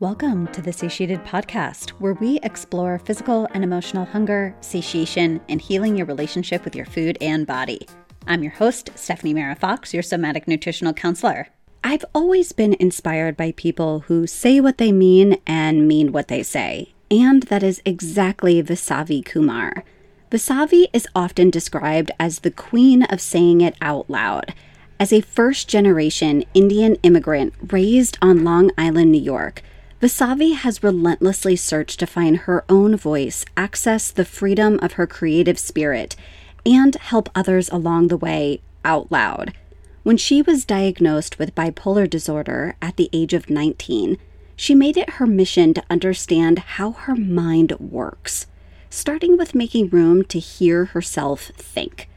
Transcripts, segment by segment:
Welcome to the Satiated Podcast, where we explore physical and emotional hunger, satiation, and healing your relationship with your food and body. I'm your host, Stephanie Mara Fox, your somatic nutritional counselor. I've always been inspired by people who say what they mean and mean what they say, and that is exactly Vasavi Kumar. Vasavi is often described as the queen of saying it out loud. As a first generation Indian immigrant raised on Long Island, New York, Vasavi has relentlessly searched to find her own voice, access the freedom of her creative spirit, and help others along the way out loud. When she was diagnosed with bipolar disorder at the age of 19, she made it her mission to understand how her mind works, starting with making room to hear herself think.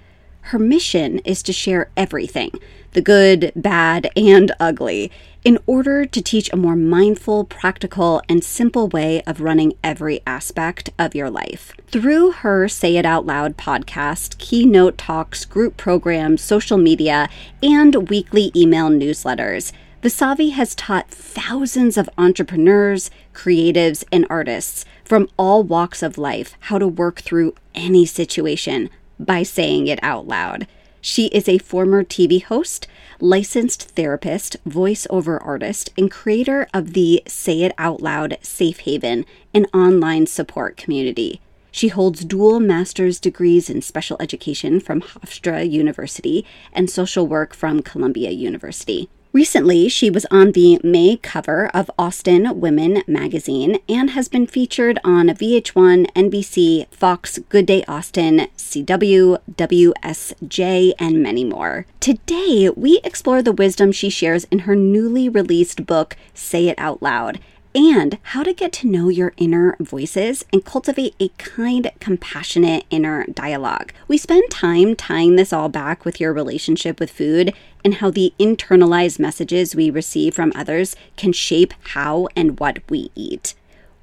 Her mission is to share everything the good, bad, and ugly in order to teach a more mindful, practical, and simple way of running every aspect of your life. Through her Say It Out Loud podcast, keynote talks, group programs, social media, and weekly email newsletters, Vasavi has taught thousands of entrepreneurs, creatives, and artists from all walks of life how to work through any situation by saying it out loud. She is a former TV host, licensed therapist, voiceover artist, and creator of the Say It Out Loud Safe Haven, an online support community. She holds dual master's degrees in special education from Hofstra University and social work from Columbia University. Recently, she was on the May cover of Austin Women magazine and has been featured on VH1, NBC, Fox, Good Day Austin, CW, WSJ, and many more. Today, we explore the wisdom she shares in her newly released book, Say It Out Loud and how to get to know your inner voices and cultivate a kind, compassionate inner dialogue. We spend time tying this all back with your relationship with food and how the internalized messages we receive from others can shape how and what we eat.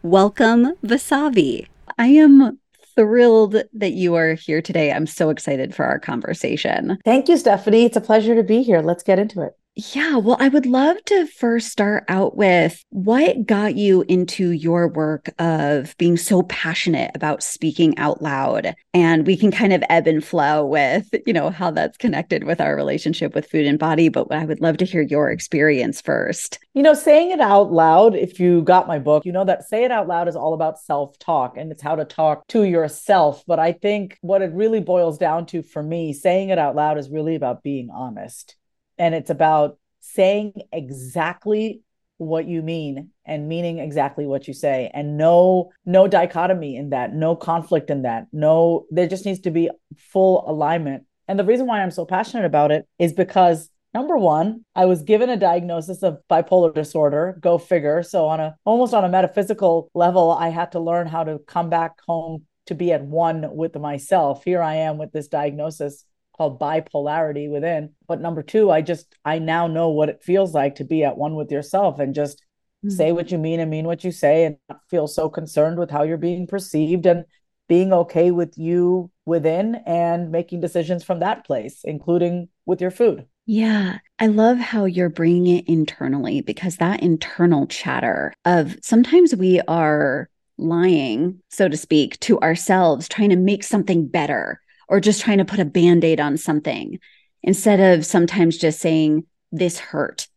Welcome, Vasavi. I am thrilled that you are here today. I'm so excited for our conversation. Thank you, Stephanie. It's a pleasure to be here. Let's get into it. Yeah, well, I would love to first start out with what got you into your work of being so passionate about speaking out loud. And we can kind of ebb and flow with, you know, how that's connected with our relationship with food and body. But I would love to hear your experience first. You know, saying it out loud, if you got my book, you know that say it out loud is all about self talk and it's how to talk to yourself. But I think what it really boils down to for me, saying it out loud is really about being honest and it's about saying exactly what you mean and meaning exactly what you say. And no no dichotomy in that no conflict in that. No there just needs to be full alignment. And the reason why i'm so passionate about it is because number one i was given a diagnosis of bipolar disorder go figure. So on a almost on a metaphysical level i had to learn how to come back home to be at one with myself. Here i am with this diagnosis called bipolarity within. But number two, I just, I now know what it feels like to be at one with yourself and just mm-hmm. say what you mean and mean what you say and not feel so concerned with how you're being perceived and being okay with you within and making decisions from that place, including with your food. Yeah, I love how you're bringing it internally because that internal chatter of sometimes we are lying, so to speak, to ourselves, trying to make something better or just trying to put a band aid on something instead of sometimes just saying, this hurt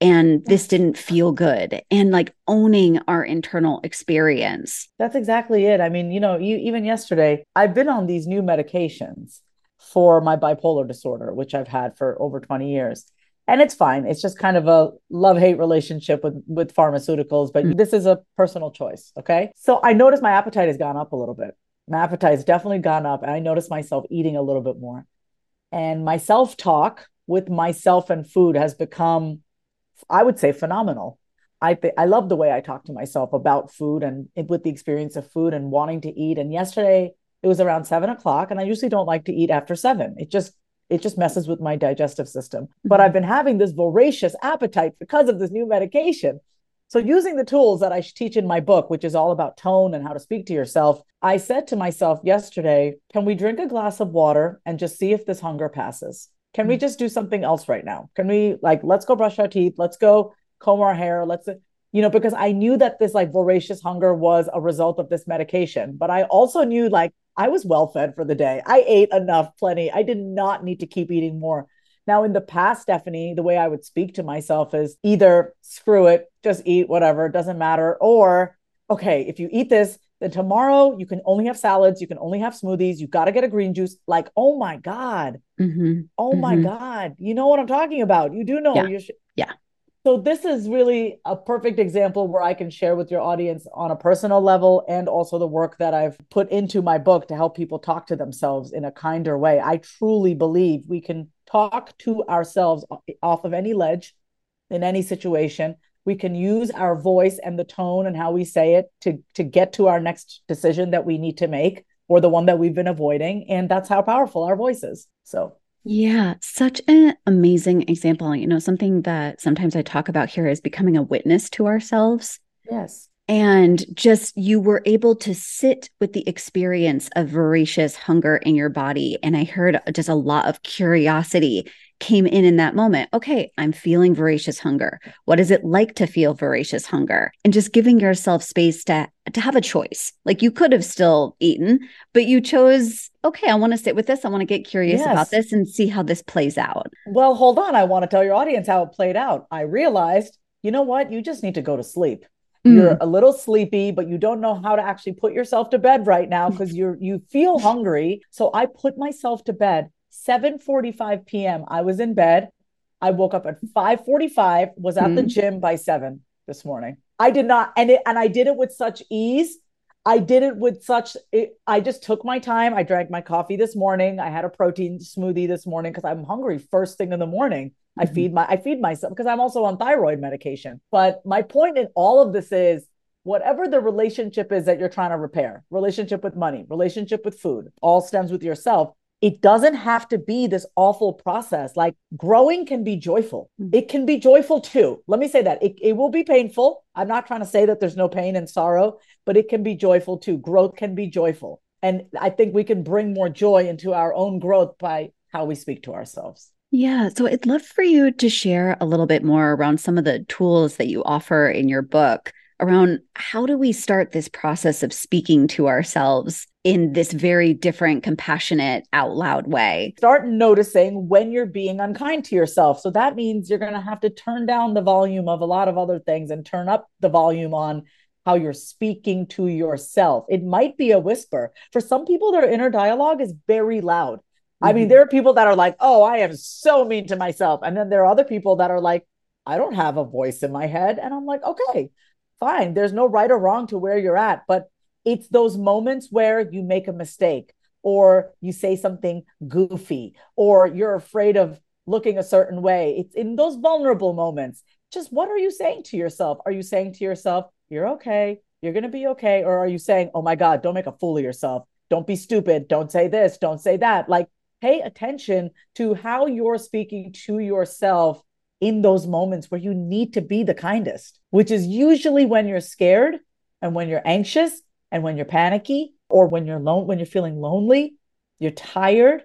and this didn't feel good and like owning our internal experience. That's exactly it. I mean, you know, you, even yesterday, I've been on these new medications for my bipolar disorder, which I've had for over 20 years. And it's fine. It's just kind of a love hate relationship with, with pharmaceuticals, but mm-hmm. this is a personal choice. Okay. So I noticed my appetite has gone up a little bit my appetite's definitely gone up and i notice myself eating a little bit more. And my self talk with myself and food has become i would say phenomenal. I th- i love the way i talk to myself about food and with the experience of food and wanting to eat. And yesterday it was around seven o'clock and i usually don't like to eat after seven. It just it just messes with my digestive system. But mm-hmm. i've been having this voracious appetite because of this new medication so, using the tools that I teach in my book, which is all about tone and how to speak to yourself, I said to myself yesterday, can we drink a glass of water and just see if this hunger passes? Can we mm. just do something else right now? Can we, like, let's go brush our teeth? Let's go comb our hair. Let's, you know, because I knew that this like voracious hunger was a result of this medication. But I also knew like I was well fed for the day. I ate enough, plenty. I did not need to keep eating more. Now, in the past, Stephanie, the way I would speak to myself is either screw it, just eat whatever, it doesn't matter. Or, okay, if you eat this, then tomorrow you can only have salads, you can only have smoothies, you got to get a green juice. Like, oh my God. Mm-hmm. Oh mm-hmm. my God. You know what I'm talking about. You do know. Yeah. Sh- yeah. So, this is really a perfect example where I can share with your audience on a personal level and also the work that I've put into my book to help people talk to themselves in a kinder way. I truly believe we can talk to ourselves off of any ledge in any situation. We can use our voice and the tone and how we say it to, to get to our next decision that we need to make or the one that we've been avoiding. And that's how powerful our voice is. So, yeah, such an amazing example. You know, something that sometimes I talk about here is becoming a witness to ourselves. Yes and just you were able to sit with the experience of voracious hunger in your body and i heard just a lot of curiosity came in in that moment okay i'm feeling voracious hunger. What is it like to feel voracious hunger? And just giving yourself space to to have a choice. Like you could have still eaten but you chose okay i want to sit with this. I want to get curious yes. about this and see how this plays out. Well hold on. I want to tell your audience how it played out. I realized you know what? You just need to go to sleep. Mm. You're a little sleepy, but you don't know how to actually put yourself to bed right now because you're you feel hungry. So I put myself to bed 7:45 p.m. I was in bed. I woke up at 5:45, was at mm. the gym by 7 this morning. I did not and it and I did it with such ease. I did it with such it, I just took my time. I drank my coffee this morning. I had a protein smoothie this morning because I'm hungry first thing in the morning. I mm-hmm. feed my I feed myself because I'm also on thyroid medication. But my point in all of this is whatever the relationship is that you're trying to repair, relationship with money, relationship with food, all stems with yourself. It doesn't have to be this awful process. Like growing can be joyful. Mm-hmm. It can be joyful too. Let me say that. It, it will be painful. I'm not trying to say that there's no pain and sorrow, but it can be joyful too. Growth can be joyful. And I think we can bring more joy into our own growth by how we speak to ourselves. Yeah. So I'd love for you to share a little bit more around some of the tools that you offer in your book around how do we start this process of speaking to ourselves in this very different, compassionate, out loud way. Start noticing when you're being unkind to yourself. So that means you're going to have to turn down the volume of a lot of other things and turn up the volume on how you're speaking to yourself. It might be a whisper. For some people, their inner dialogue is very loud. I mean, mm-hmm. there are people that are like, oh, I am so mean to myself. And then there are other people that are like, I don't have a voice in my head. And I'm like, okay, fine. There's no right or wrong to where you're at. But it's those moments where you make a mistake or you say something goofy or you're afraid of looking a certain way. It's in those vulnerable moments. Just what are you saying to yourself? Are you saying to yourself, you're okay, you're going to be okay? Or are you saying, oh my God, don't make a fool of yourself? Don't be stupid. Don't say this. Don't say that. Like, pay attention to how you're speaking to yourself in those moments where you need to be the kindest, which is usually when you're scared and when you're anxious and when you're panicky or when you're lone when you're feeling lonely, you're tired,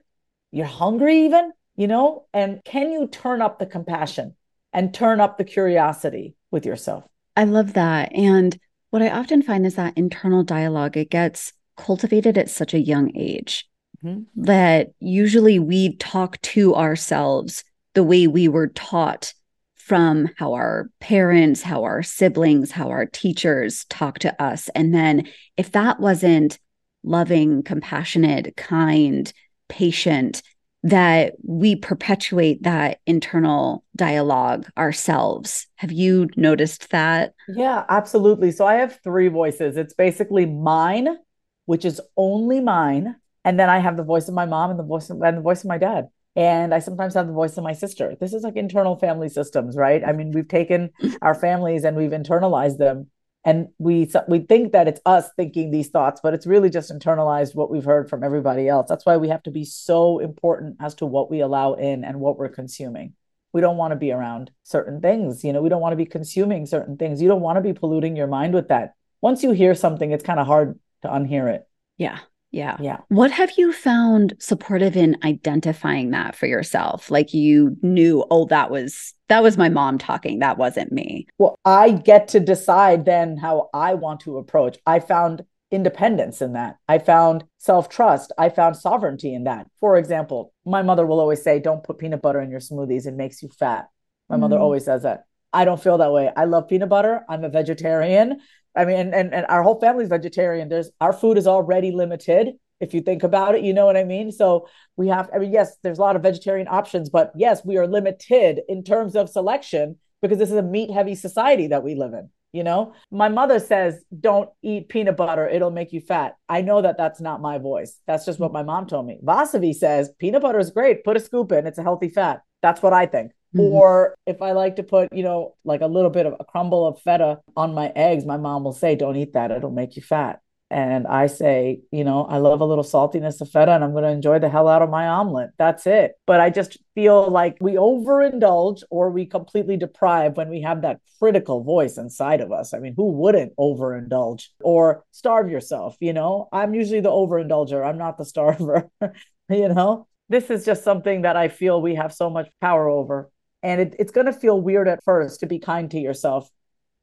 you're hungry even, you know? And can you turn up the compassion and turn up the curiosity with yourself? I love that. And what I often find is that internal dialogue it gets cultivated at such a young age mm-hmm. that usually we talk to ourselves the way we were taught from how our parents, how our siblings, how our teachers talk to us. And then if that wasn't loving, compassionate, kind, patient, that we perpetuate that internal dialogue ourselves. Have you noticed that? Yeah, absolutely. So I have three voices. It's basically mine, which is only mine and then I have the voice of my mom and the voice of, and the voice of my dad. And I sometimes have the voice of my sister. This is like internal family systems, right? I mean, we've taken our families and we've internalized them. And we we think that it's us thinking these thoughts, but it's really just internalized what we've heard from everybody else. That's why we have to be so important as to what we allow in and what we're consuming. We don't want to be around certain things. You know, we don't want to be consuming certain things. You don't want to be polluting your mind with that. Once you hear something, it's kind of hard to unhear it. Yeah Yeah. Yeah. What have you found supportive in identifying that for yourself? Like you knew, oh, that was that was my mom talking. That wasn't me. Well, I get to decide then how I want to approach. I found independence in that. I found self trust. I found sovereignty in that. For example, my mother will always say, Don't put peanut butter in your smoothies, it makes you fat. My mm. mother always says that. I don't feel that way. I love peanut butter. I'm a vegetarian. I mean, and, and, and our whole family's vegetarian. There's our food is already limited. If you think about it, you know what I mean? So we have, I mean, yes, there's a lot of vegetarian options, but yes, we are limited in terms of selection because this is a meat heavy society that we live in. You know, my mother says, don't eat peanut butter, it'll make you fat. I know that that's not my voice. That's just what my mom told me. Vasavi says, peanut butter is great, put a scoop in, it's a healthy fat. That's what I think. Mm-hmm. Or if I like to put, you know, like a little bit of a crumble of feta on my eggs, my mom will say, don't eat that. It'll make you fat. And I say, you know, I love a little saltiness of feta and I'm going to enjoy the hell out of my omelet. That's it. But I just feel like we overindulge or we completely deprive when we have that critical voice inside of us. I mean, who wouldn't overindulge or starve yourself? You know, I'm usually the overindulger, I'm not the starver, you know? This is just something that I feel we have so much power over and it, it's going to feel weird at first to be kind to yourself.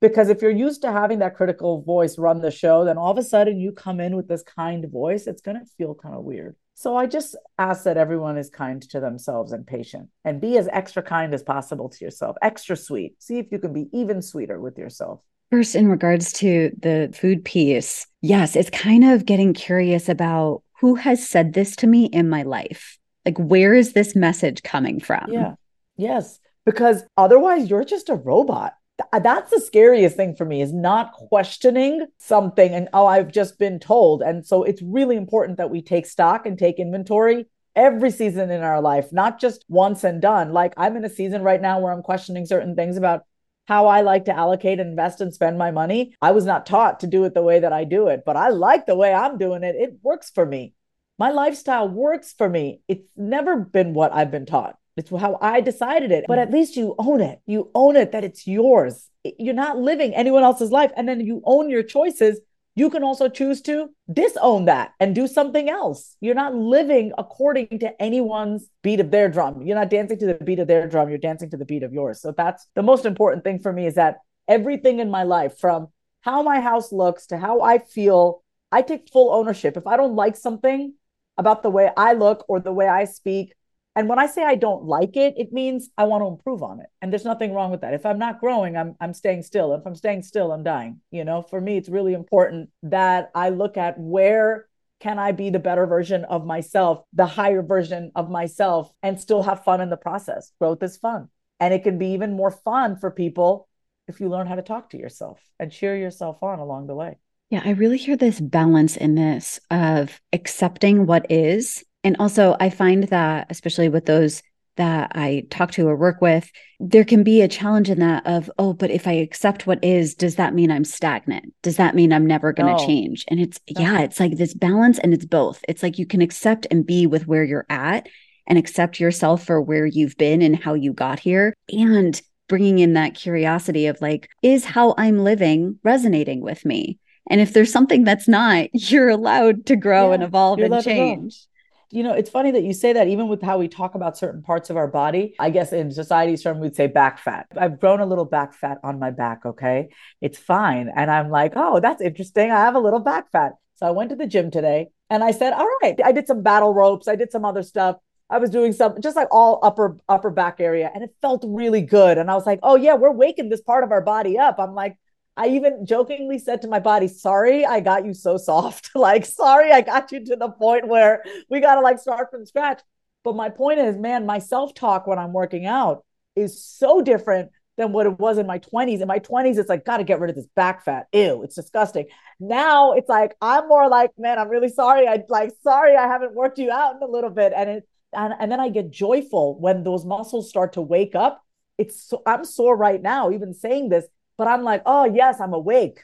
Because if you're used to having that critical voice run the show, then all of a sudden you come in with this kind voice, it's going to feel kind of weird. So I just ask that everyone is kind to themselves and patient and be as extra kind as possible to yourself, extra sweet. See if you can be even sweeter with yourself. First, in regards to the food piece, yes, it's kind of getting curious about who has said this to me in my life. Like, where is this message coming from? Yeah. Yes because otherwise you're just a robot. That's the scariest thing for me is not questioning something and oh i've just been told. And so it's really important that we take stock and take inventory every season in our life not just once and done. Like i'm in a season right now where i'm questioning certain things about how i like to allocate invest and spend my money. I was not taught to do it the way that i do it but i like the way i'm doing it. It works for me. My lifestyle works for me. It's never been what i've been taught it's how I decided it. But at least you own it. You own it that it's yours. You're not living anyone else's life. And then you own your choices. You can also choose to disown that and do something else. You're not living according to anyone's beat of their drum. You're not dancing to the beat of their drum. You're dancing to the beat of yours. So that's the most important thing for me is that everything in my life, from how my house looks to how I feel, I take full ownership. If I don't like something about the way I look or the way I speak, and when I say I don't like it, it means I want to improve on it. And there's nothing wrong with that. If I'm not growing, I'm I'm staying still. If I'm staying still, I'm dying. You know, for me, it's really important that I look at where can I be the better version of myself, the higher version of myself, and still have fun in the process. Growth is fun. And it can be even more fun for people if you learn how to talk to yourself and cheer yourself on along the way. Yeah, I really hear this balance in this of accepting what is and also, I find that, especially with those that I talk to or work with, there can be a challenge in that of, oh, but if I accept what is, does that mean I'm stagnant? Does that mean I'm never going to no. change? And it's, no. yeah, it's like this balance and it's both. It's like you can accept and be with where you're at and accept yourself for where you've been and how you got here. And bringing in that curiosity of like, is how I'm living resonating with me? And if there's something that's not, you're allowed to grow yeah, and evolve and change you know, it's funny that you say that, even with how we talk about certain parts of our body. I guess in society's term, we'd say back fat. I've grown a little back fat on my back. Okay. It's fine. And I'm like, oh, that's interesting. I have a little back fat. So I went to the gym today and I said, all right, I did some battle ropes. I did some other stuff. I was doing some just like all upper upper back area and it felt really good. And I was like, oh yeah, we're waking this part of our body up. I'm like, I even jokingly said to my body, sorry, I got you so soft. like, sorry, I got you to the point where we got to like start from scratch. But my point is, man, my self talk when I'm working out is so different than what it was in my 20s. In my 20s, it's like, got to get rid of this back fat. Ew, it's disgusting. Now it's like, I'm more like, man, I'm really sorry. I like, sorry, I haven't worked you out in a little bit. And it, and, and then I get joyful when those muscles start to wake up. It's so, I'm sore right now, even saying this but I'm like, oh yes, I'm awake.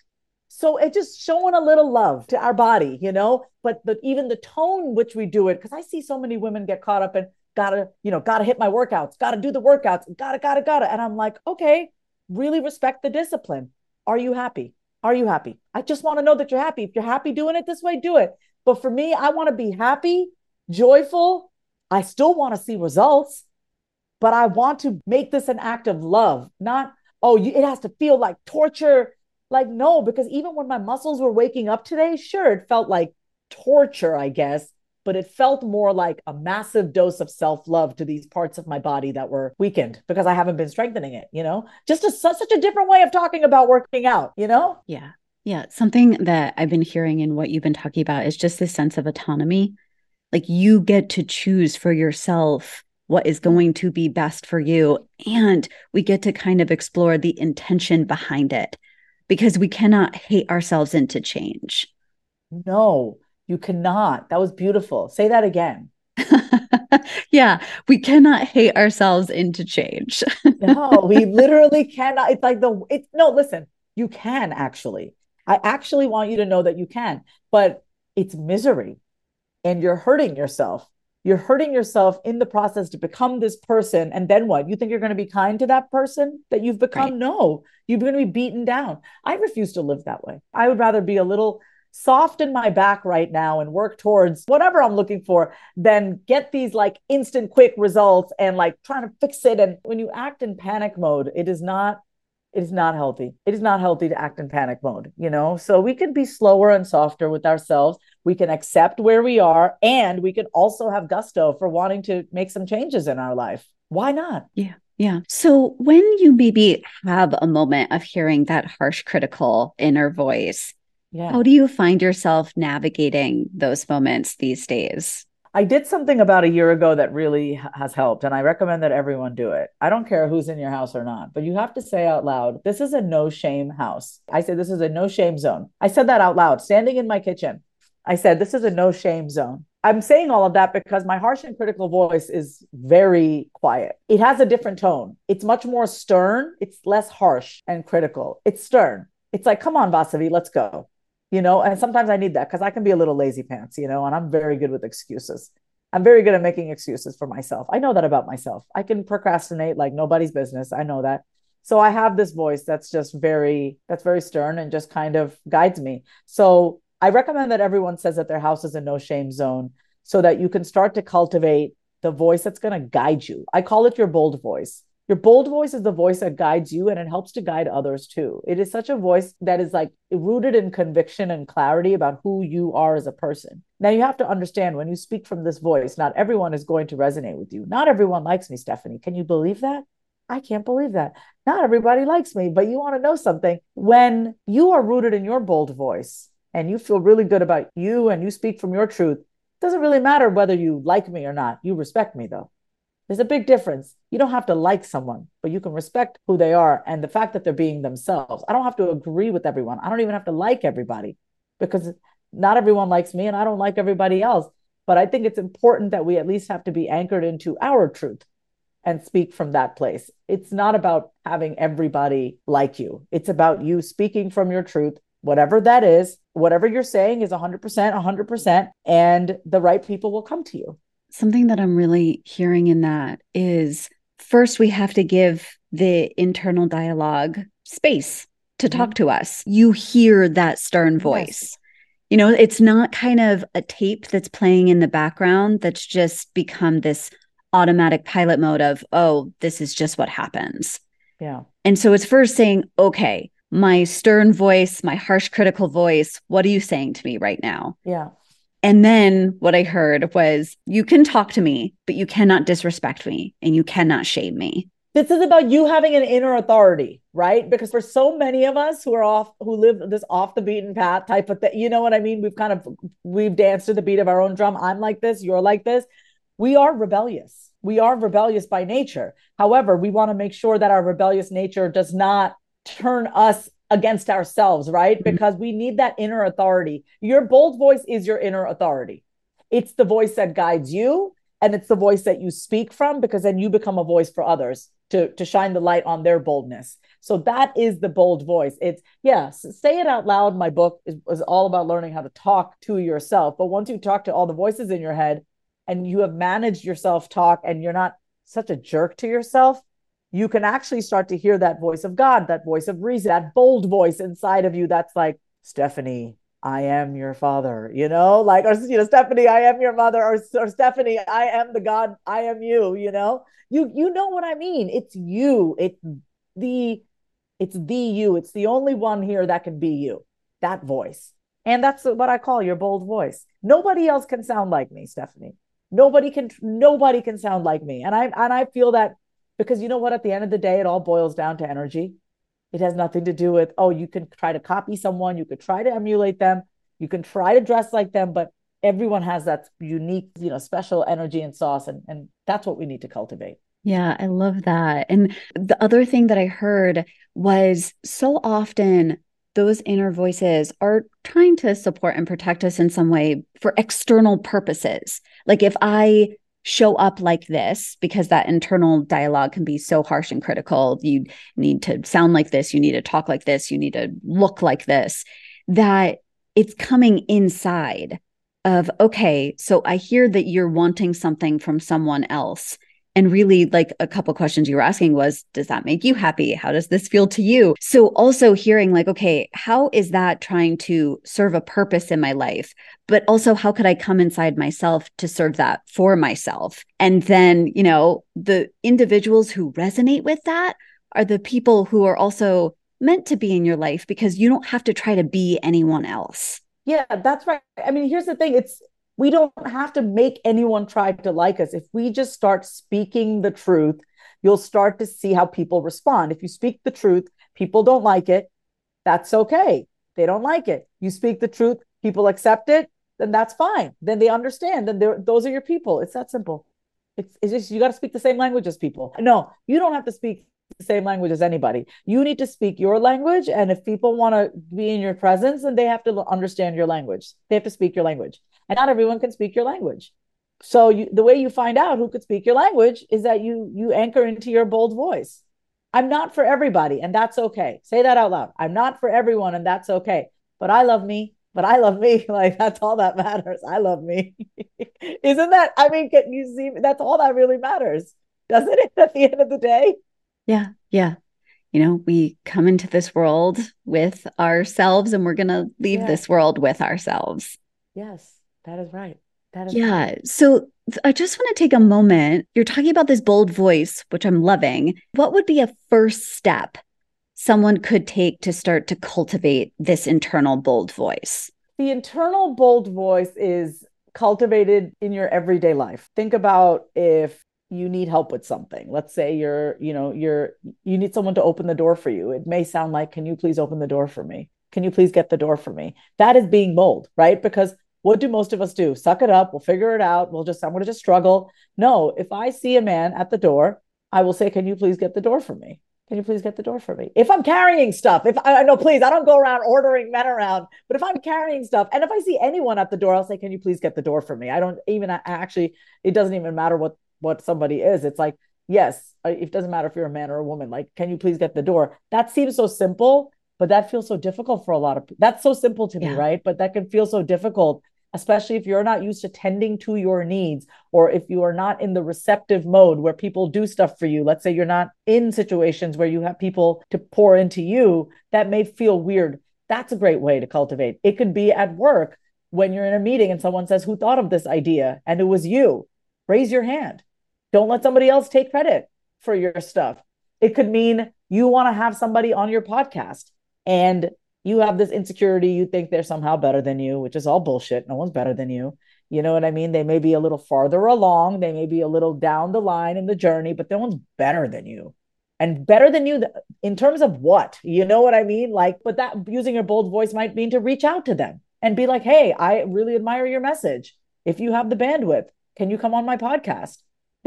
So it just showing a little love to our body, you know. But but even the tone which we do it, because I see so many women get caught up in gotta, you know, gotta hit my workouts, gotta do the workouts, gotta, gotta, gotta. And I'm like, okay, really respect the discipline. Are you happy? Are you happy? I just want to know that you're happy. If you're happy doing it this way, do it. But for me, I want to be happy, joyful. I still want to see results, but I want to make this an act of love, not, oh, you, it has to feel like torture. Like, no, because even when my muscles were waking up today, sure, it felt like torture, I guess but it felt more like a massive dose of self love to these parts of my body that were weakened because I haven't been strengthening it, you know? Just a, such a different way of talking about working out, you know? Yeah. Yeah. Something that I've been hearing in what you've been talking about is just this sense of autonomy. Like you get to choose for yourself what is going to be best for you. And we get to kind of explore the intention behind it because we cannot hate ourselves into change. No, you cannot. That was beautiful. Say that again. yeah, we cannot hate ourselves into change. no, we literally cannot. It's like the it's no, listen, you can actually. I actually want you to know that you can, but it's misery and you're hurting yourself. You're hurting yourself in the process to become this person. And then what? You think you're going to be kind to that person that you've become? Right. No, you're going to be beaten down. I refuse to live that way. I would rather be a little soft in my back right now and work towards whatever I'm looking for than get these like instant quick results and like trying to fix it. And when you act in panic mode, it is not it is not healthy. It is not healthy to act in panic mode, you know? So we can be slower and softer with ourselves. We can accept where we are and we can also have gusto for wanting to make some changes in our life. Why not? Yeah. Yeah. So when you maybe have a moment of hearing that harsh critical inner voice, yeah. How do you find yourself navigating those moments these days? I did something about a year ago that really has helped, and I recommend that everyone do it. I don't care who's in your house or not, but you have to say out loud, This is a no shame house. I said, This is a no shame zone. I said that out loud, standing in my kitchen. I said, This is a no shame zone. I'm saying all of that because my harsh and critical voice is very quiet. It has a different tone. It's much more stern. It's less harsh and critical. It's stern. It's like, come on, Vasavi, let's go you know and sometimes i need that because i can be a little lazy pants you know and i'm very good with excuses. I'm very good at making excuses for myself. I know that about myself. I can procrastinate like nobody's business. I know that. So i have this voice that's just very that's very stern and just kind of guides me. So i recommend that everyone says that their house is a no shame zone so that you can start to cultivate the voice that's going to guide you. I call it your bold voice your bold voice is the voice that guides you and it helps to guide others too. It is such a voice that is like rooted in conviction and clarity about who you are as a person. Now, you have to understand when you speak from this voice, not everyone is going to resonate with you. Not everyone likes me, Stephanie. Can you believe that? I can't believe that. Not everybody likes me, but you want to know something. When you are rooted in your bold voice and you feel really good about you and you speak from your truth, it doesn't really matter whether you like me or not. You respect me though. There's a big difference. You don't have to like someone, but you can respect who they are and the fact that they're being themselves. I don't have to agree with everyone. I don't even have to like everybody because not everyone likes me and I don't like everybody else. But I think it's important that we at least have to be anchored into our truth and speak from that place. It's not about having everybody like you, it's about you speaking from your truth, whatever that is. Whatever you're saying is 100%, 100%, and the right people will come to you something that I'm really hearing in that is first, we have to give the internal dialogue space to mm-hmm. talk to us. You hear that stern voice. Yes. You know, it's not kind of a tape that's playing in the background that's just become this automatic pilot mode of, oh, this is just what happens. Yeah. And so it's first saying, okay, my stern voice, my harsh critical voice, what are you saying to me right now? Yeah. And then what I heard was, you can talk to me, but you cannot disrespect me and you cannot shame me. This is about you having an inner authority, right? Because for so many of us who are off, who live this off the beaten path type of thing, you know what I mean? We've kind of, we've danced to the beat of our own drum. I'm like this, you're like this. We are rebellious. We are rebellious by nature. However, we want to make sure that our rebellious nature does not turn us against ourselves, right? Mm-hmm. Because we need that inner authority. Your bold voice is your inner authority. It's the voice that guides you and it's the voice that you speak from because then you become a voice for others to to shine the light on their boldness. So that is the bold voice. It's yes, say it out loud. My book is, is all about learning how to talk to yourself. But once you talk to all the voices in your head and you have managed your self talk and you're not such a jerk to yourself, you can actually start to hear that voice of God, that voice of reason, that bold voice inside of you that's like, Stephanie, I am your father, you know, like, or, you know, Stephanie, I am your mother, or, or Stephanie, I am the God, I am you, you know, you, you know what I mean? It's you. It's the, it's the you. It's the only one here that can be you, that voice. And that's what I call your bold voice. Nobody else can sound like me, Stephanie. Nobody can, nobody can sound like me. And I, and I feel that because you know what, at the end of the day, it all boils down to energy it has nothing to do with, oh, you can try to copy someone, you could try to emulate them, you can try to dress like them, but everyone has that unique, you know, special energy and sauce. And, and that's what we need to cultivate. Yeah, I love that. And the other thing that I heard was so often those inner voices are trying to support and protect us in some way for external purposes. Like if I show up like this because that internal dialogue can be so harsh and critical. You need to sound like this, you need to talk like this, you need to look like this, that it's coming inside of, okay, so I hear that you're wanting something from someone else and really like a couple questions you were asking was does that make you happy? How does this feel to you? So also hearing like okay how is that trying to serve a purpose in my life? But also how could i come inside myself to serve that for myself? And then you know the individuals who resonate with that are the people who are also meant to be in your life because you don't have to try to be anyone else. Yeah that's right. I mean here's the thing. It's we don't have to make anyone try to like us. If we just start speaking the truth, you'll start to see how people respond. If you speak the truth, people don't like it. That's okay. They don't like it. You speak the truth, people accept it, then that's fine. Then they understand. Then those are your people. It's that simple. It's, it's just you got to speak the same language as people. No, you don't have to speak the same language as anybody. You need to speak your language. And if people want to be in your presence, then they have to understand your language. They have to speak your language. And not everyone can speak your language. So you, the way you find out who could speak your language is that you you anchor into your bold voice. I'm not for everybody, and that's okay. Say that out loud. I'm not for everyone, and that's okay. But I love me. But I love me. Like that's all that matters. I love me. Isn't that? I mean, can you see? That's all that really matters, doesn't it? At the end of the day. Yeah. Yeah. You know, we come into this world with ourselves and we're going to leave yeah. this world with ourselves. Yes, that is right. That is yeah. Right. So I just want to take a moment. You're talking about this bold voice, which I'm loving. What would be a first step someone could take to start to cultivate this internal bold voice? The internal bold voice is cultivated in your everyday life. Think about if you need help with something. Let's say you're you know you're you need someone to open the door for you. It may sound like can you please open the door for me? Can you please get the door for me? That is being bold right? Because what do most of us do? Suck it up. We'll figure it out. We'll just i'm going to just struggle. No if i see a man at the door i will say can you please get the door for me? Can you please get the door for me? If I'm carrying stuff, if I know, please, I don't go around ordering men around, but if I'm carrying stuff and if I see anyone at the door, I'll say, can you please get the door for me? I don't even actually, it doesn't even matter what what somebody is. It's like, yes, it doesn't matter if you're a man or a woman. Like, can you please get the door? That seems so simple, but that feels so difficult for a lot of people. That's so simple to yeah. me, right? But that can feel so difficult, especially if you're not used to tending to your needs or if you are not in the receptive mode where people do stuff for you. Let's say you're not in situations where you have people to pour into you, that may feel weird. That's a great way to cultivate. It could be at work when you're in a meeting and someone says, Who thought of this idea? And it was you. Raise your hand don't let somebody else take credit for your stuff. It could mean you want to have somebody on your podcast and you have this insecurity. You think they're somehow better than you, which is all bullshit. No one's better than you. You know what I mean? They may be a little farther along, they may be a little down the line in the journey, but no one's better than you. And better than you in terms of what? You know what I mean? Like, but that using your bold voice might mean to reach out to them and be like, hey, I really admire your message. If you have the bandwidth, can you come on my podcast?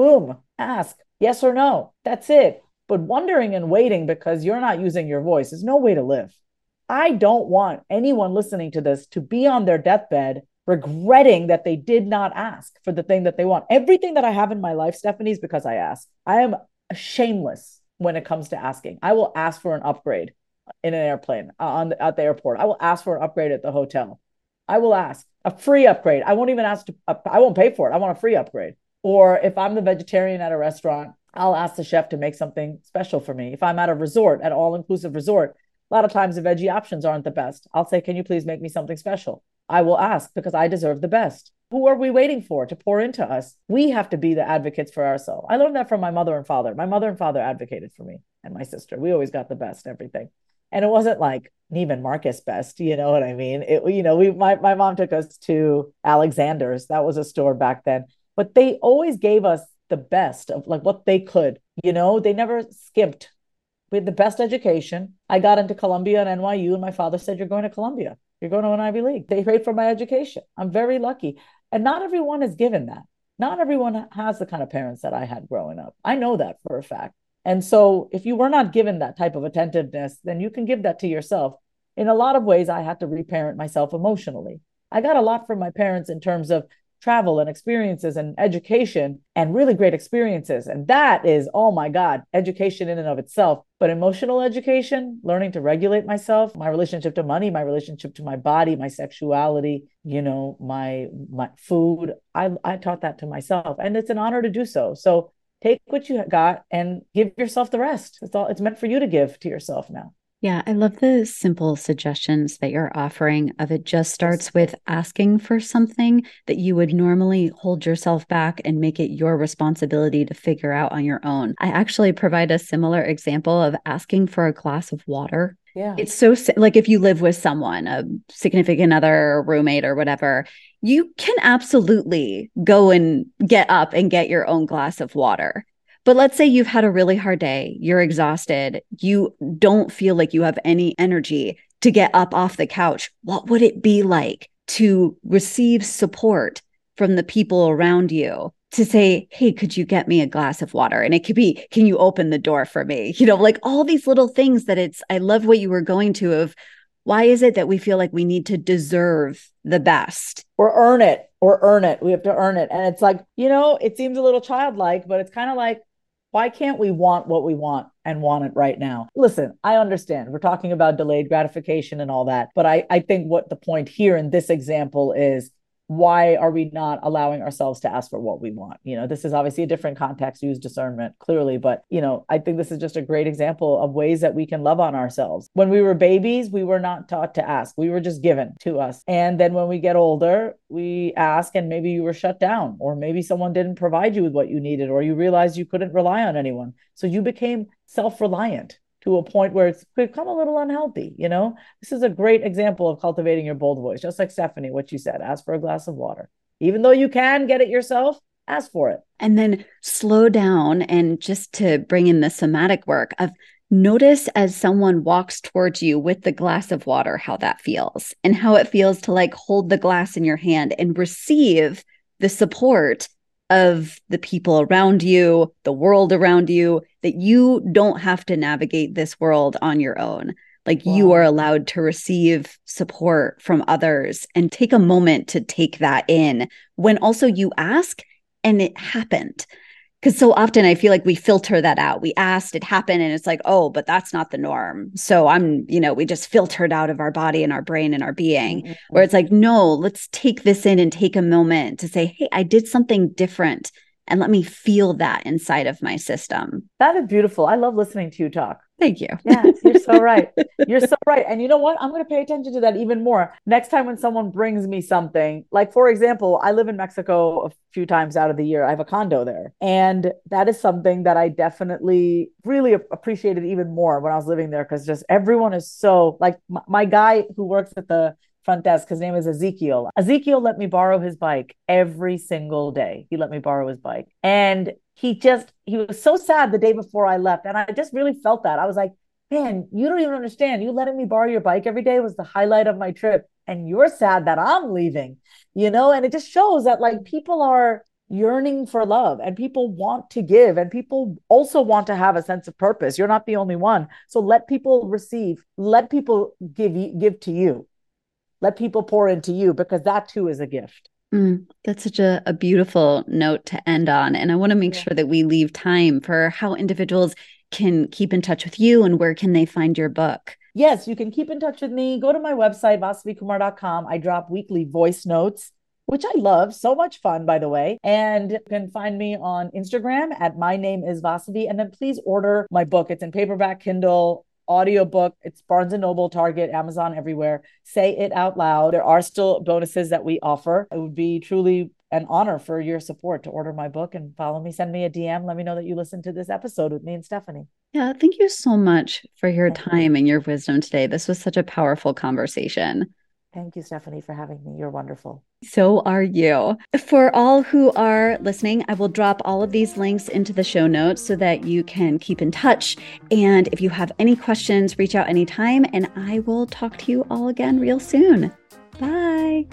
Boom, ask yes or no. That's it. But wondering and waiting because you're not using your voice is no way to live. I don't want anyone listening to this to be on their deathbed regretting that they did not ask for the thing that they want. Everything that I have in my life, Stephanie, is because I ask. I am shameless when it comes to asking. I will ask for an upgrade in an airplane uh, on the, at the airport. I will ask for an upgrade at the hotel. I will ask a free upgrade. I won't even ask to, uh, I won't pay for it. I want a free upgrade. Or if I'm the vegetarian at a restaurant, I'll ask the chef to make something special for me. If I'm at a resort, at all inclusive resort, A lot of times the veggie options aren't the best. I'll say, Can you please make me something special? I will ask because I deserve the best. Who are we waiting for to pour into us? We have to be the advocates for ourselves. I learned that from my mother and father. My mother and father advocated for me and my sister. We always got the best, everything. And it wasn't like Neiman Marcus best, you know what I mean? It, you know, we my, my mom took us to Alexander's. That was a store back then. But they always gave us the best of like what they could, you know, they never skimped. We had the best education. I got into Columbia and NYU, and my father said, You're going to Columbia. You're going to an Ivy League. They paid for my education. I'm very lucky. And not everyone is given that. Not everyone has the kind of parents that I had growing up. I know that for a fact. And so if you were not given that type of attentiveness, then you can give that to yourself. In a lot of ways, I had to reparent myself emotionally. I got a lot from my parents in terms of travel and experiences and education and really great experiences. And that is, oh my God, education in and of itself. But emotional education, learning to regulate myself, my relationship to money, my relationship to my body, my sexuality, you know, my my food. I, I taught that to myself. And it's an honor to do so. So take what you got and give yourself the rest. It's all it's meant for you to give to yourself now. Yeah, I love the simple suggestions that you're offering of it just starts with asking for something that you would normally hold yourself back and make it your responsibility to figure out on your own. I actually provide a similar example of asking for a glass of water. Yeah. It's so like if you live with someone, a significant other, roommate or whatever, you can absolutely go and get up and get your own glass of water. But let's say you've had a really hard day, you're exhausted, you don't feel like you have any energy to get up off the couch. What would it be like to receive support from the people around you to say, Hey, could you get me a glass of water? And it could be, Can you open the door for me? You know, like all these little things that it's, I love what you were going to of why is it that we feel like we need to deserve the best or earn it or earn it? We have to earn it. And it's like, you know, it seems a little childlike, but it's kind of like, why can't we want what we want and want it right now? Listen, I understand. We're talking about delayed gratification and all that. But I, I think what the point here in this example is why are we not allowing ourselves to ask for what we want? You know this is obviously a different context use discernment clearly but you know i think this is just a great example of ways that we can love on ourselves. When we were babies we were not taught to ask. We were just given to us. And then when we get older we ask and maybe you were shut down or maybe someone didn't provide you with what you needed or you realized you couldn't rely on anyone. So you became self-reliant to a point where it's become a little unhealthy. You know, this is a great example of cultivating your bold voice, just like Stephanie, what you said ask for a glass of water. Even though you can get it yourself, ask for it. And then slow down and just to bring in the somatic work of notice as someone walks towards you with the glass of water how that feels and how it feels to like hold the glass in your hand and receive the support of the people around you, the world around you, that you don't have to navigate this world on your own. Like wow. you are allowed to receive support from others and take a moment to take that in when also you ask and it happened because so often I feel like we filter that out. We asked, it happened, and it's like, oh, but that's not the norm. So I'm, you know, we just filtered out of our body and our brain and our being, mm-hmm. where it's like, no, let's take this in and take a moment to say, hey, I did something different and let me feel that inside of my system. That is beautiful. I love listening to you talk. Thank you. Yeah, you're so right. You're so right. And you know what? I'm going to pay attention to that even more. Next time when someone brings me something, like for example, I live in Mexico a few times out of the year. I have a condo there. And that is something that I definitely really appreciated even more when I was living there because just everyone is so like my, my guy who works at the front desk. His name is Ezekiel. Ezekiel let me borrow his bike every single day. He let me borrow his bike. And he just he was so sad the day before I left, and I just really felt that. I was like, man, you don't even understand. You letting me borrow your bike every day was the highlight of my trip, and you're sad that I'm leaving, you know. And it just shows that like people are yearning for love and people want to give and people also want to have a sense of purpose you're not the only one so let people receive let people give you give to you let people pour into you because that too is a gift Mm, that's such a, a beautiful note to end on. And I want to make yeah. sure that we leave time for how individuals can keep in touch with you and where can they find your book. Yes, you can keep in touch with me. Go to my website, vasavikumar.com. I drop weekly voice notes, which I love. So much fun, by the way. And you can find me on Instagram at my name is Vasavi. And then please order my book. It's in paperback, Kindle, audiobook. It's Barnes and Noble, Target, Amazon, everywhere. Say it out loud. There are still bonuses that we offer. It would be truly an honor for your support to order my book and follow me. Send me a DM. Let me know that you listened to this episode with me and Stephanie. Yeah, thank you so much for your time and your wisdom today. This was such a powerful conversation. Thank you, Stephanie, for having me. You're wonderful. So are you. For all who are listening, I will drop all of these links into the show notes so that you can keep in touch. And if you have any questions, reach out anytime, and I will talk to you all again real soon. Bye.